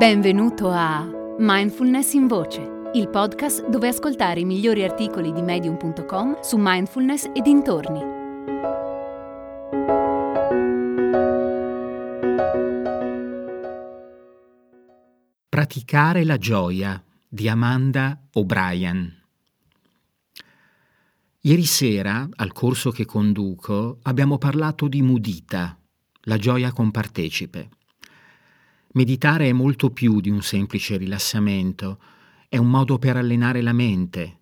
Benvenuto a Mindfulness in Voce, il podcast dove ascoltare i migliori articoli di medium.com su mindfulness e dintorni. Praticare la gioia di Amanda O'Brien. Ieri sera, al corso che conduco, abbiamo parlato di mudita, la gioia compartecipe. Meditare è molto più di un semplice rilassamento, è un modo per allenare la mente.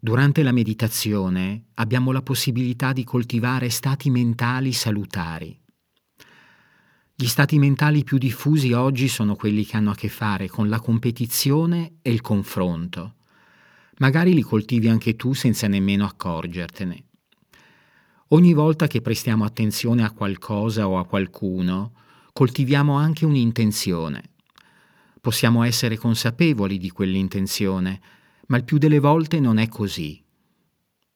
Durante la meditazione abbiamo la possibilità di coltivare stati mentali salutari. Gli stati mentali più diffusi oggi sono quelli che hanno a che fare con la competizione e il confronto. Magari li coltivi anche tu senza nemmeno accorgertene. Ogni volta che prestiamo attenzione a qualcosa o a qualcuno, coltiviamo anche un'intenzione. Possiamo essere consapevoli di quell'intenzione, ma il più delle volte non è così.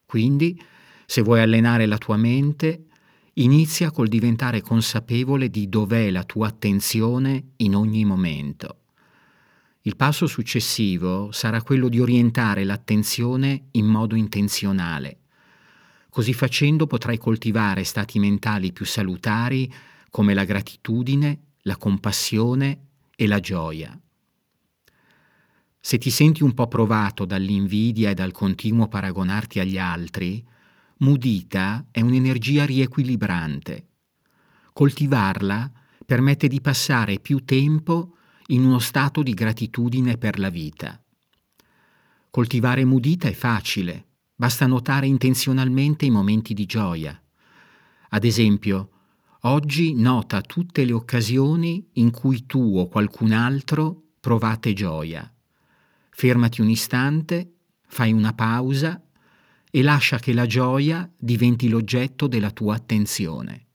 Quindi, se vuoi allenare la tua mente, inizia col diventare consapevole di dov'è la tua attenzione in ogni momento. Il passo successivo sarà quello di orientare l'attenzione in modo intenzionale. Così facendo potrai coltivare stati mentali più salutari come la gratitudine, la compassione e la gioia. Se ti senti un po' provato dall'invidia e dal continuo paragonarti agli altri, mudita è un'energia riequilibrante. Coltivarla permette di passare più tempo in uno stato di gratitudine per la vita. Coltivare mudita è facile, basta notare intenzionalmente i momenti di gioia. Ad esempio, Oggi nota tutte le occasioni in cui tu o qualcun altro provate gioia. Fermati un istante, fai una pausa e lascia che la gioia diventi l'oggetto della tua attenzione.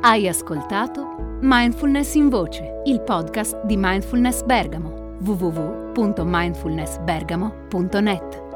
Hai ascoltato Mindfulness in Voce, il podcast di Mindfulness Bergamo www.mindfulnessbergamo.net